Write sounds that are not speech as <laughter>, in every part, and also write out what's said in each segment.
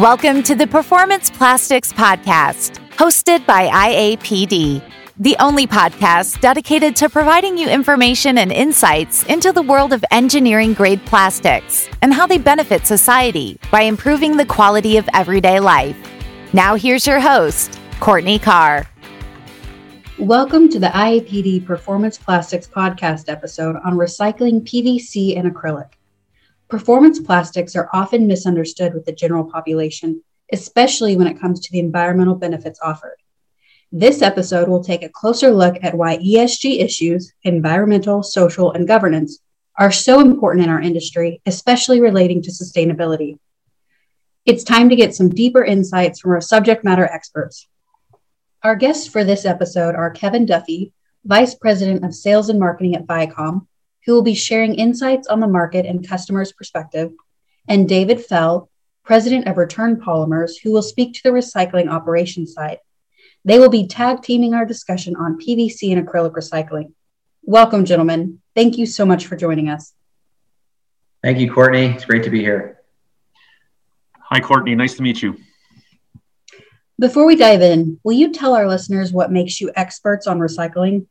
Welcome to the Performance Plastics Podcast, hosted by IAPD, the only podcast dedicated to providing you information and insights into the world of engineering grade plastics and how they benefit society by improving the quality of everyday life. Now, here's your host, Courtney Carr. Welcome to the IAPD Performance Plastics Podcast episode on recycling PVC and acrylic. Performance plastics are often misunderstood with the general population, especially when it comes to the environmental benefits offered. This episode will take a closer look at why ESG issues, environmental, social, and governance, are so important in our industry, especially relating to sustainability. It's time to get some deeper insights from our subject matter experts. Our guests for this episode are Kevin Duffy, Vice President of Sales and Marketing at Vycom, who will be sharing insights on the market and customers' perspective, and David Foell, President of Return Polymers, who will speak to the recycling operations side. They will be tag teaming our discussion on PVC and acrylic recycling. Welcome, gentlemen. Thank you so much for joining us. Thank you, Courtney. It's great to be here. Hi, Courtney. Nice to meet you. Before we dive in, will you tell our listeners what makes you experts on recycling?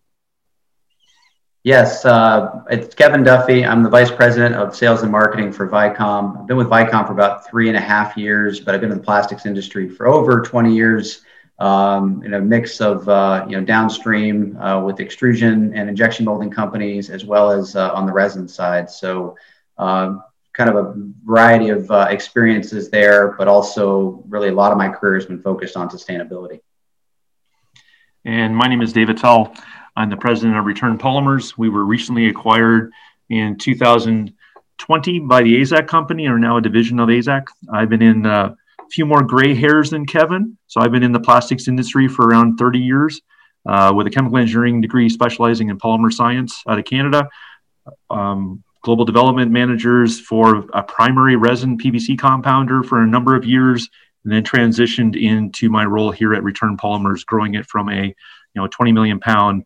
Yes, uh, it's Kevin Duffy. I'm the Vice President of Sales and Marketing for Vycom. I've been with Vycom for about three and a half years, but I've been in the plastics industry for over 20 years um, in a mix of uh, you know downstream uh, with extrusion and injection molding companies, as well as uh, on the resin side. So, um, kind of a variety of uh, experiences there, but also really a lot of my career has been focused on sustainability. And my name is David Foell. I'm the president of Return Polymers. We were recently acquired in 2020 by the AZEK company, and are now a division of AZEK. I've been in uh, a few more gray hairs than Kevin, so I've been in the plastics industry for around 30 years uh, with a chemical engineering degree specializing in polymer science out of Canada. Um, global development managers for a primary resin PVC compounder for a number of years, and then transitioned into my role here at Return Polymers, growing it from a you know 20 million pound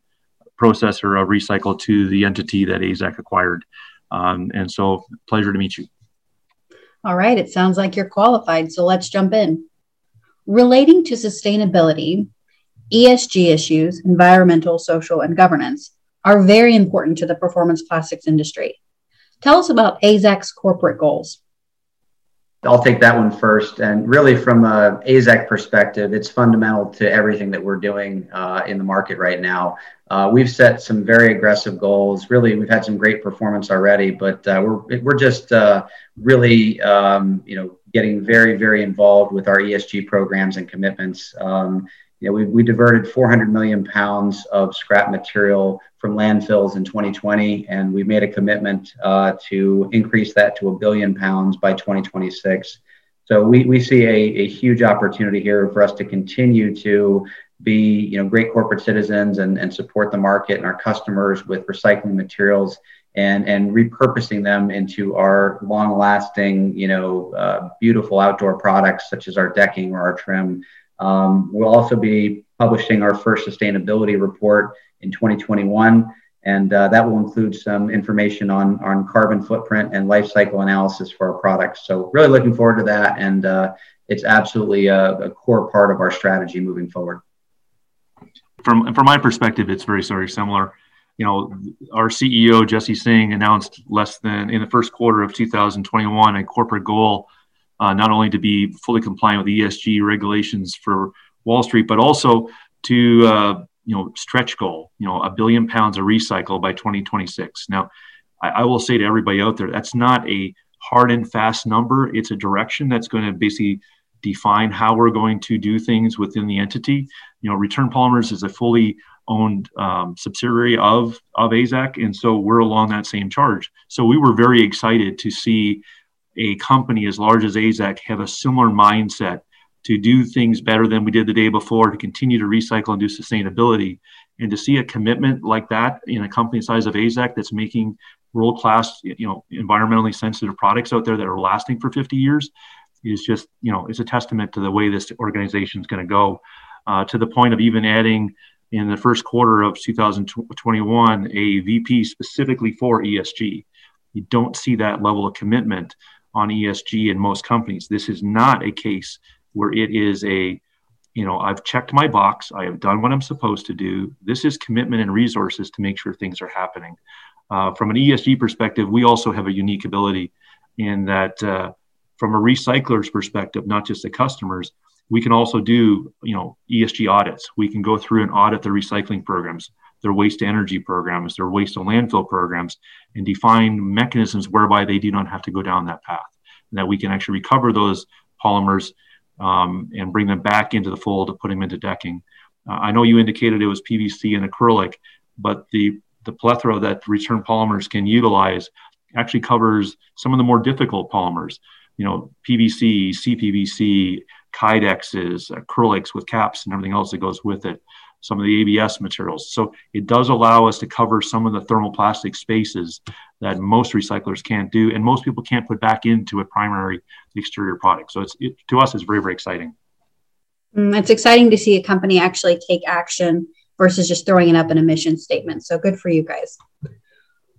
processor of recycle to the entity that AZEK acquired. Um, and so, pleasure to meet you. All right, it sounds like you're qualified, so let's jump in. Relating to sustainability, ESG issues, environmental, social, and governance, are very important to the performance plastics industry. Tell us about AZEK's corporate goals. I'll take that one first. And really, from a AZEK perspective, it's fundamental to everything that we're doing uh, in the market right now. Uh, we've set some very aggressive goals. Really, we've had some great performance already, but uh, we're we're just uh, really um, you know getting very very involved with our ESG programs and commitments. Um, you know, we, we diverted 400 million pounds of scrap material from landfills in 2020, and we made a commitment uh, to increase that to a billion pounds by 2026. So we, we see a, a huge opportunity here for us to continue to be you know great corporate citizens and, and support the market and our customers with recycling materials and and repurposing them into our long lasting you know uh, beautiful outdoor products such as our decking or our trim um, we'll also be publishing our first sustainability report in 2021, and uh, that will include some information on, on carbon footprint and life cycle analysis for our products. So, really looking forward to that, and uh, it's absolutely a, a, core part of our strategy moving forward. From, from my perspective, it's very, very similar. You know, our CEO, Jesse Singh, announced less than in the first quarter of 2021 a corporate goal uh, not only to be fully compliant with ESG regulations for Wall Street, but also to uh, you know stretch goal, you know, a billion pounds of recycle by 2026. Now, I, I, will say to everybody out there, that's not a hard and fast number. It's a direction that's going to basically define how we're going to do things within the entity. You know, Return Polymers is a fully owned um, subsidiary of of AZEK, and so we're along that same charge. So we were very excited to see a company as large as AZEK have a similar mindset to do things better than we did the day before, to continue to recycle and do sustainability. And to see a commitment like that in a company size of AZEK that's making world class, you know, environmentally sensitive products out there that are lasting for 50 years is just, you know, it's a testament to the way this organization is going to go. Uh, to the point of even adding in the first quarter of 2021 a VP specifically for ESG. You don't see that level of commitment on ESG in most companies. This is not a case where it is a, you know, I've checked my box, I have done what I'm supposed to do. This is commitment and resources to make sure things are happening. Uh, from an ESG perspective, we also have a unique ability in that, uh, from a recycler's perspective, not just the customers, we can also do, you know, ESG audits. We can go through and audit the recycling programs, their waste to energy programs, their waste to landfill programs, and define mechanisms whereby they do not have to go down that path. And that we can actually recover those polymers um, and bring them back into the fold to put them into decking. Uh, I know you indicated it was PVC and acrylic, but the the plethora that return polymers can utilize actually covers some of the more difficult polymers. You know, PVC, CPVC, Kydexes, acrylics with caps, and everything else that goes with it some of the ABS materials. So it does allow us to cover some of the thermoplastic spaces that most recyclers can't do, and most people can't put back into a primary exterior product. So it's it, to us, it's very very exciting. Mm, it's exciting to see a company actually take action versus just throwing it up in a mission statement. So good for you guys.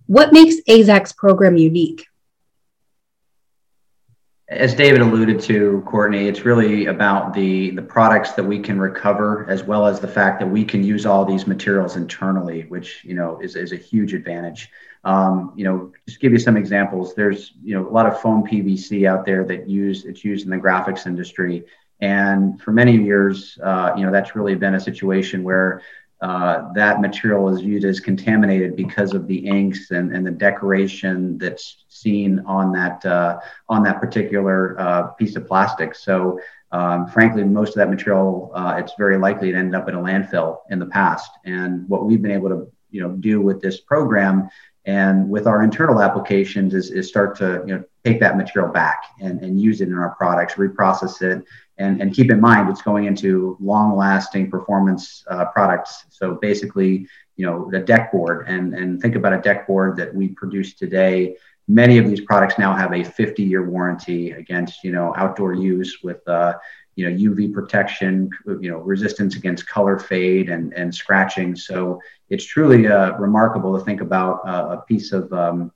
What makes AZEK's program unique? As David alluded to, Courtney, it's really about the the products that we can recover, as well as the fact that we can use all these materials internally, which you know is, is a huge advantage. Um, you know, just give you some examples. There's you know a lot of foam PVC out there that use it's used in the graphics industry, and for many years, uh, you know that's really been a situation where uh, that material is viewed as contaminated because of the inks and, and the decoration that's seen on that uh, on that particular uh, piece of plastic. So, um, frankly, most of that material uh, it's very likely to end up in a landfill in the past. And what we've been able to you know do with this program and with our internal applications is, is start to you know take that material back and, and use it in our products, reprocess it, and, and keep in mind it's going into long lasting performance uh, products. So basically you know the deck board and and think about a deck board that we produce today. Many of these products now have a 50 year warranty against you know outdoor use with uh, you know uv protection you know resistance against color fade and and scratching. So it's truly uh, remarkable to think about uh, a piece of um,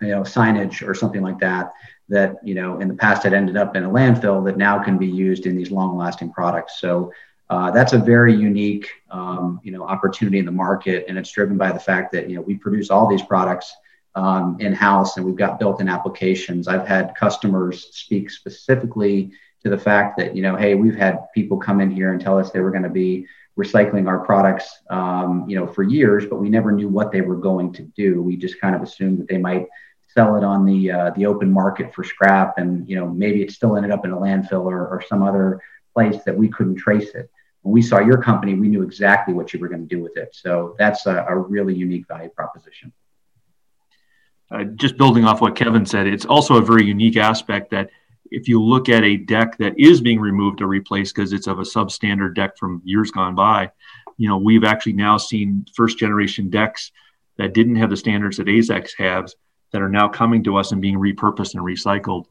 you know signage or something like that that you know in the past had ended up in a landfill that now can be used in these long-lasting products. So uh, that's a very unique um, you know opportunity in the market, and it's driven by the fact that you know we produce all these products um, in house, and we've got built-in applications. I've had customers speak specifically to the fact that you know, hey, we've had people come in here and tell us they were going to be recycling our products, um, you know, for years, but we never knew what they were going to do. We just kind of assumed that they might sell it on the uh, the open market for scrap, and you know maybe it still ended up in a landfill or, or some other place that we couldn't trace it. When we saw your company, we knew exactly what you were going to do with it. So that's a, a really unique value proposition. Uh, just building off what Kevin said, it's also a very unique aspect that if you look at a deck that is being removed or replaced because it's of a substandard deck from years gone by, you know, we've actually now seen first generation decks that didn't have the standards that AZEK has that are now coming to us and being repurposed and recycled.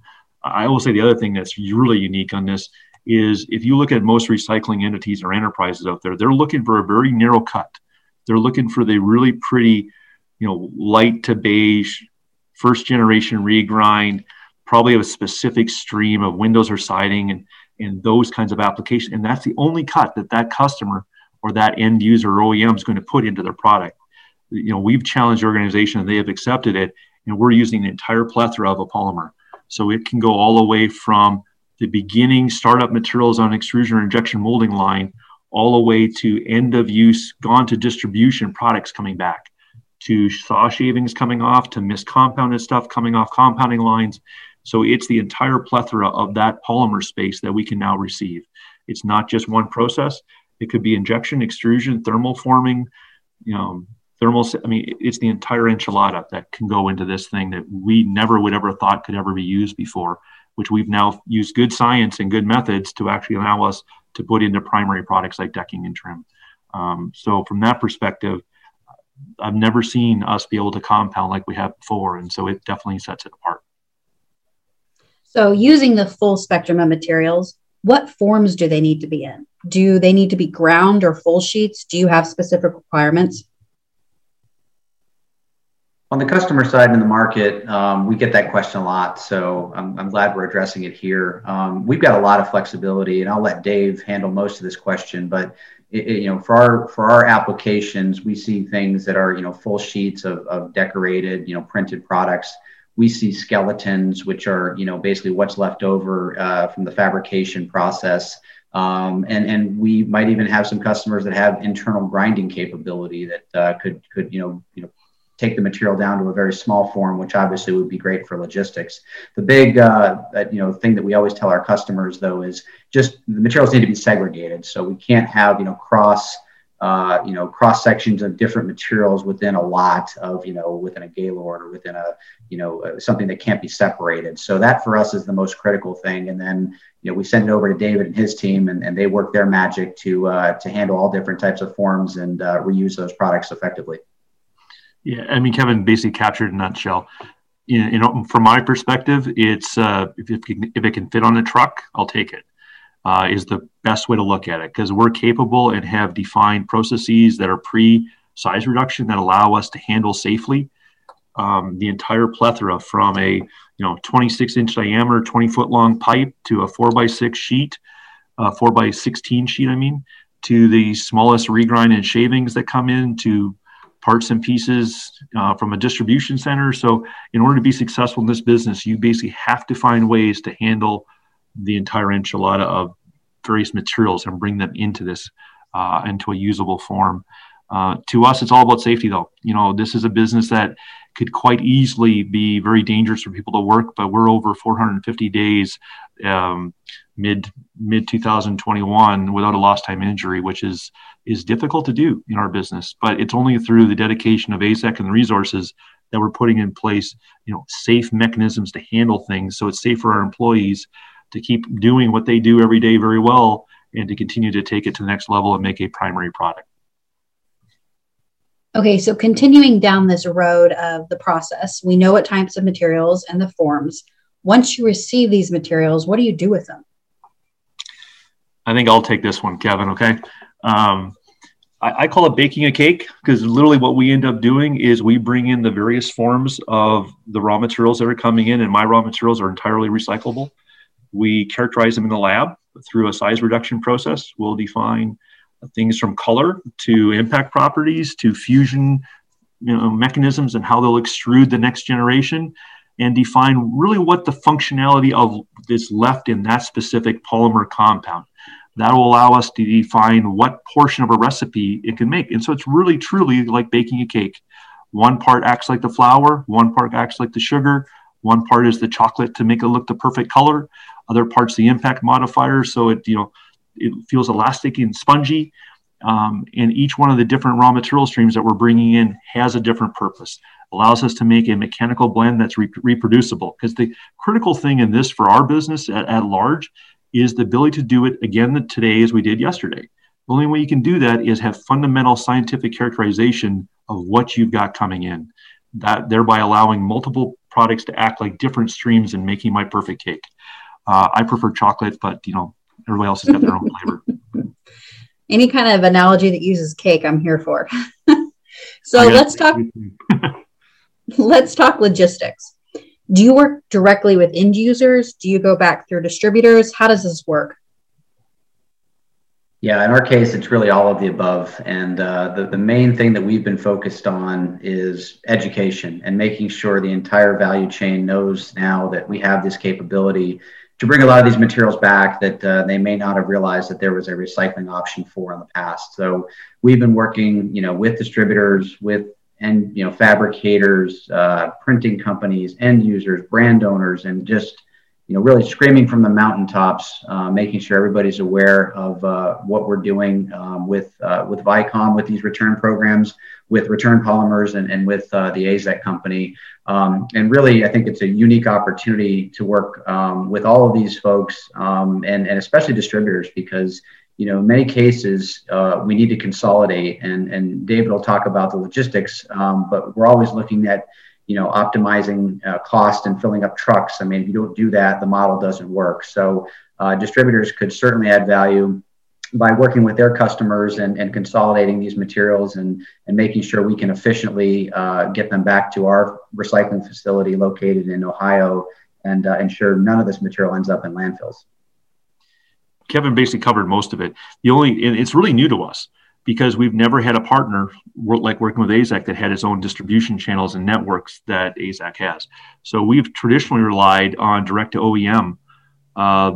I will say the other thing that's really unique on this is if you look at most recycling entities or enterprises out there, they're looking for a very narrow cut. They're looking for the really pretty, you know, light to beige, first generation regrind, probably a specific stream of windows or siding and, and those kinds of applications. And that's the only cut that that customer or that end user or OEM is going to put into their product. You know, we've challenged the organization and they have accepted it and we're using an entire plethora of a polymer. So it can go all the way from the beginning startup materials on extrusion or injection molding line all the way to end of use, gone to distribution products coming back, to saw shavings coming off, to miscompounded stuff coming off compounding lines. So it's the entire plethora of that polymer space that we can now receive. It's not just one process. It could be injection, extrusion, thermal forming, you know, thermal i mean it's the entire enchilada that can go into this thing that we never would ever thought could ever be used before which we've now used good science and good methods to actually allow us to put into primary products like decking and trim. Um, so from that perspective i've never seen us be able to compound like we have before and so it definitely sets it apart. So using the full spectrum of materials what forms do they need to be in? Do they need to be ground or full sheets? Do you have specific requirements On the customer side in the market, um, we get that question a lot. So I'm, I'm glad we're addressing it here. Um, we've got a lot of flexibility, and I'll let Dave handle most of this question. But it, it, you know, for our for our applications, we see things that are you know full sheets of, of decorated, you know, printed products. We see skeletons, which are you know basically what's left over uh, from the fabrication process. Um, and and we might even have some customers that have internal grinding capability that uh, could could you know you know take the material down to a very small form, which obviously would be great for logistics. The big, uh, you know, thing that we always tell our customers though is just the materials need to be segregated. So we can't have, you know, cross, uh, you know, cross sections of different materials within a lot of, you know, within a Gaylord or within a, you know, uh, something that can't be separated. So that for us is the most critical thing. And then, you know, we send it over to David and his team, and, and they work their magic to uh, to handle all different types of forms and uh, reuse those products effectively. Yeah, I mean, Kevin basically captured in a nutshell. You know, from my perspective, it's uh, if, it can, if it can fit on a truck, I'll take it. Uh, is the best way to look at it because we're capable and have defined processes that are pre size reduction that allow us to handle safely um, the entire plethora from a you know 26 inch diameter 20 foot long pipe to a 4 by 6 sheet uh, 4 by 16 sheet i mean to the smallest regrind and shavings that come in to parts and pieces uh, from a distribution center. So, in order to be successful in this business, you basically have to find ways to handle the entire enchilada of various materials and bring them into this uh, into a usable form. Uh, to us, it's all about safety, though. You know, this is a business that could quite easily be very dangerous for people to work, but we're over 450 days um, mid mid 2021 without a lost time injury, which is is difficult to do in our business. But it's only through the dedication of AZEK and the resources that we're putting in place, you know, safe mechanisms to handle things, so it's safe for our employees to keep doing what they do every day very well, and to continue to take it to the next level and make a primary product. Okay, so continuing down this road of the process, we know what types of materials and the forms. Once you receive these materials, what do you do with them? I think I'll take this one, Kevin. Okay. Um, I, I, call it baking a cake because literally what we end up doing is we bring in the various forms of the raw materials that are coming in, and my raw materials are entirely recyclable. We characterize them in the lab through a size reduction process. We'll define things from color to impact properties to fusion you know, mechanisms and how they'll extrude the next generation and define really what the functionality of is left in that specific polymer compound. That will allow us to define what portion of a recipe it can make. And so it's really truly like baking a cake. One part acts like the flour, one part acts like the sugar, one part is the chocolate to make it look the perfect color, other parts the impact modifier so it you know it feels elastic and spongy. Um, and each one of the different raw material streams that we're bringing in has a different purpose. Allows us to make a mechanical blend that's re- reproducible. Because the critical thing in this for our business at, at large is the ability to do it again today as we did yesterday. The only way you can do that is have fundamental scientific characterization of what you've got coming in. That thereby allowing multiple products to act like different streams and making my perfect cake. Uh, I prefer chocolate, but you know everybody else has got their own flavor. <laughs> Any kind of analogy that uses cake, I'm here for. <laughs> so let's talk. <laughs> let's talk logistics. Do you work directly with end users? Do you go back through distributors? How does this work? Yeah, in our case, it's really all of the above. And uh, the, the main thing that we've been focused on is education and making sure the entire value chain knows now that we have this capability to bring a lot of these materials back that uh, they may not have realized that there was a recycling option for in the past. So we've been working, you know, with distributors, with and you know fabricators, uh, printing companies, end users, brand owners, and just you know really screaming from the mountaintops, uh, making sure everybody's aware of uh, what we're doing um, with uh, with Vycom with these return programs, with Return Polymers, and, and with uh, the AZEK company. Um, and really, I think it's a unique opportunity to work um, with all of these folks um, and, and especially distributors because you know, in many cases, uh, we need to consolidate, and and David will talk about the logistics, um, but we're always looking at, you know, optimizing uh, cost and filling up trucks. I mean, if you don't do that, the model doesn't work. So uh, distributors could certainly add value. by working with their customers and, and consolidating these materials and, and making sure we can efficiently uh, get them back to our recycling facility located in Ohio and uh, ensure none of this material ends up in landfills. Kevin basically covered most of it. The only, it's really new to us because we've never had a partner like working with AZEK that had its own distribution channels and networks that AZEK has. So we've traditionally relied on direct to OEM uh,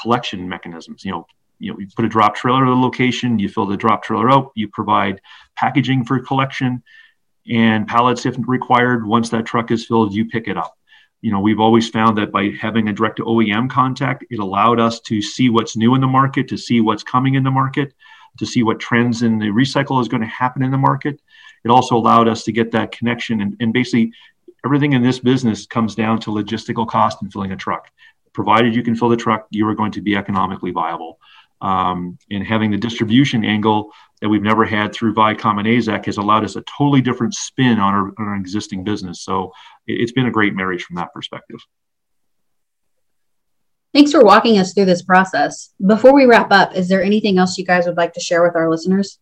collection mechanisms. You know, you know, you put a drop trailer at a location, you fill the drop trailer out, you provide packaging for collection and pallets if required. Once that truck is filled, you pick it up. You know, we've always found that by having a direct to OEM contact, it allowed us to see what's new in the market, to see what's coming in the market, to see what trends in the recycle is going to happen in the market. It also allowed us to get that connection and, and basically everything in this business comes down to logistical cost and filling a truck. Provided you can fill the truck, you are going to be economically viable um, and having the distribution angle that we've never had through Vycom and AZEK has allowed us a totally different spin on our, on our existing business. So it's been a great marriage from that perspective. Thanks for walking us through this process. Before we wrap up, is there anything else you guys would like to share with our listeners?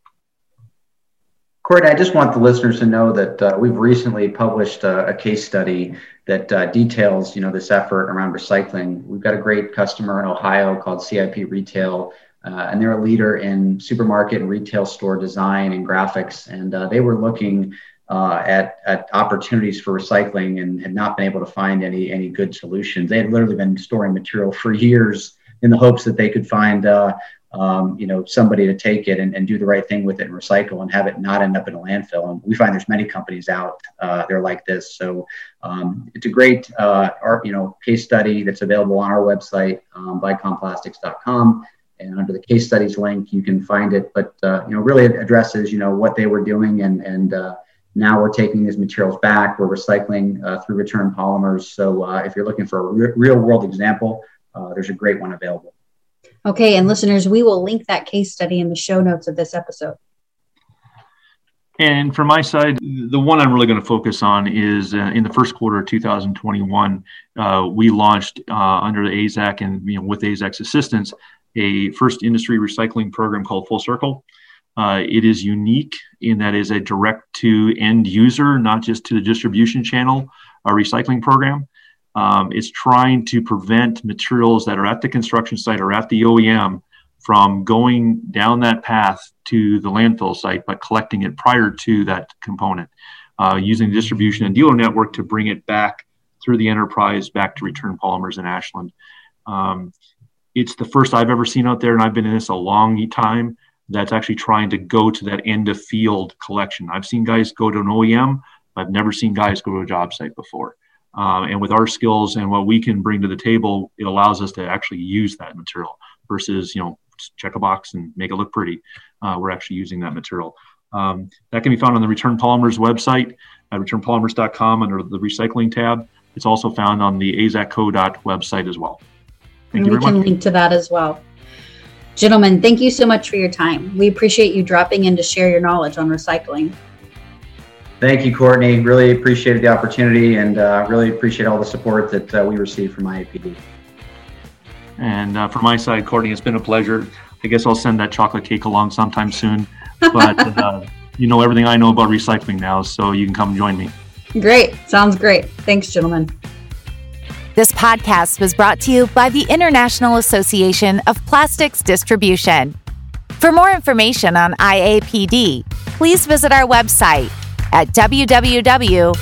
Courtney, I just want the listeners to know that uh, we've recently published a, a case study that uh, details, you know, this effort around recycling. We've got a great customer in Ohio called CIP Retail uh, and they're a leader in supermarket and retail store design and graphics. And uh, they were looking uh, at, at opportunities for recycling and had not been able to find any, any good solutions. They had literally been storing material for years in the hopes that they could find uh, um, you know somebody to take it and, and, do the right thing with it and recycle and have it not end up in a landfill. And we find there's many companies out uh, they're like this. So um, it's a great uh, art you know case study that's available on our website um, and under the case studies link you can find it. But uh, you know really addresses you know what they were doing and and uh, now we're taking these materials back. We're recycling uh, through return polymers. So uh, if you're looking for a re- real world example uh, there's a great one available. Okay and listeners we will link that case study in the show notes of this episode. And from my side, the one I'm really going to focus on is uh, in the first quarter of 2021, uh, we launched uh, under the AZEK and you know, with AZEK's assistance a first industry recycling program called Full Circle. Uh, it is unique in that it is a direct to end user, not just to the distribution channel, a recycling program. Um, it's trying to prevent materials that are at the construction site or at the OEM from going down that path to the landfill site, but collecting it prior to that component, uh, using the distribution and dealer network to bring it back through the enterprise back to return polymers in Ashland. Um, it's the first I've ever seen out there, and I've been in this a long time. That's actually trying to go to that end of field collection. I've seen guys go to an OEM. I've never seen guys go to a job site before. Um, and with our skills and what we can bring to the table, it allows us to actually use that material versus you know check a box and make it look pretty. Uh, we're actually using that material. Um, that can be found on the Return Polymers website at returnpolymers.com under the recycling tab. It's also found on the AZEKco website as well. Thank and we can much. link to that as well. Gentlemen, thank you so much for your time. We appreciate you dropping in to share your knowledge on recycling. Thank you, Courtney. Really appreciated the opportunity and uh, really appreciate all the support that uh, we received from IAPD. And uh, from my side, Courtney, it's been a pleasure. I guess I'll send that chocolate cake along sometime soon. But uh, <laughs> you know everything I know about recycling now, so you can come join me. Great. Sounds great. Thanks, gentlemen. This podcast was brought to you by the International Association of Plastics Distribution. For more information on IAPD, please visit our website at www.iapd.org.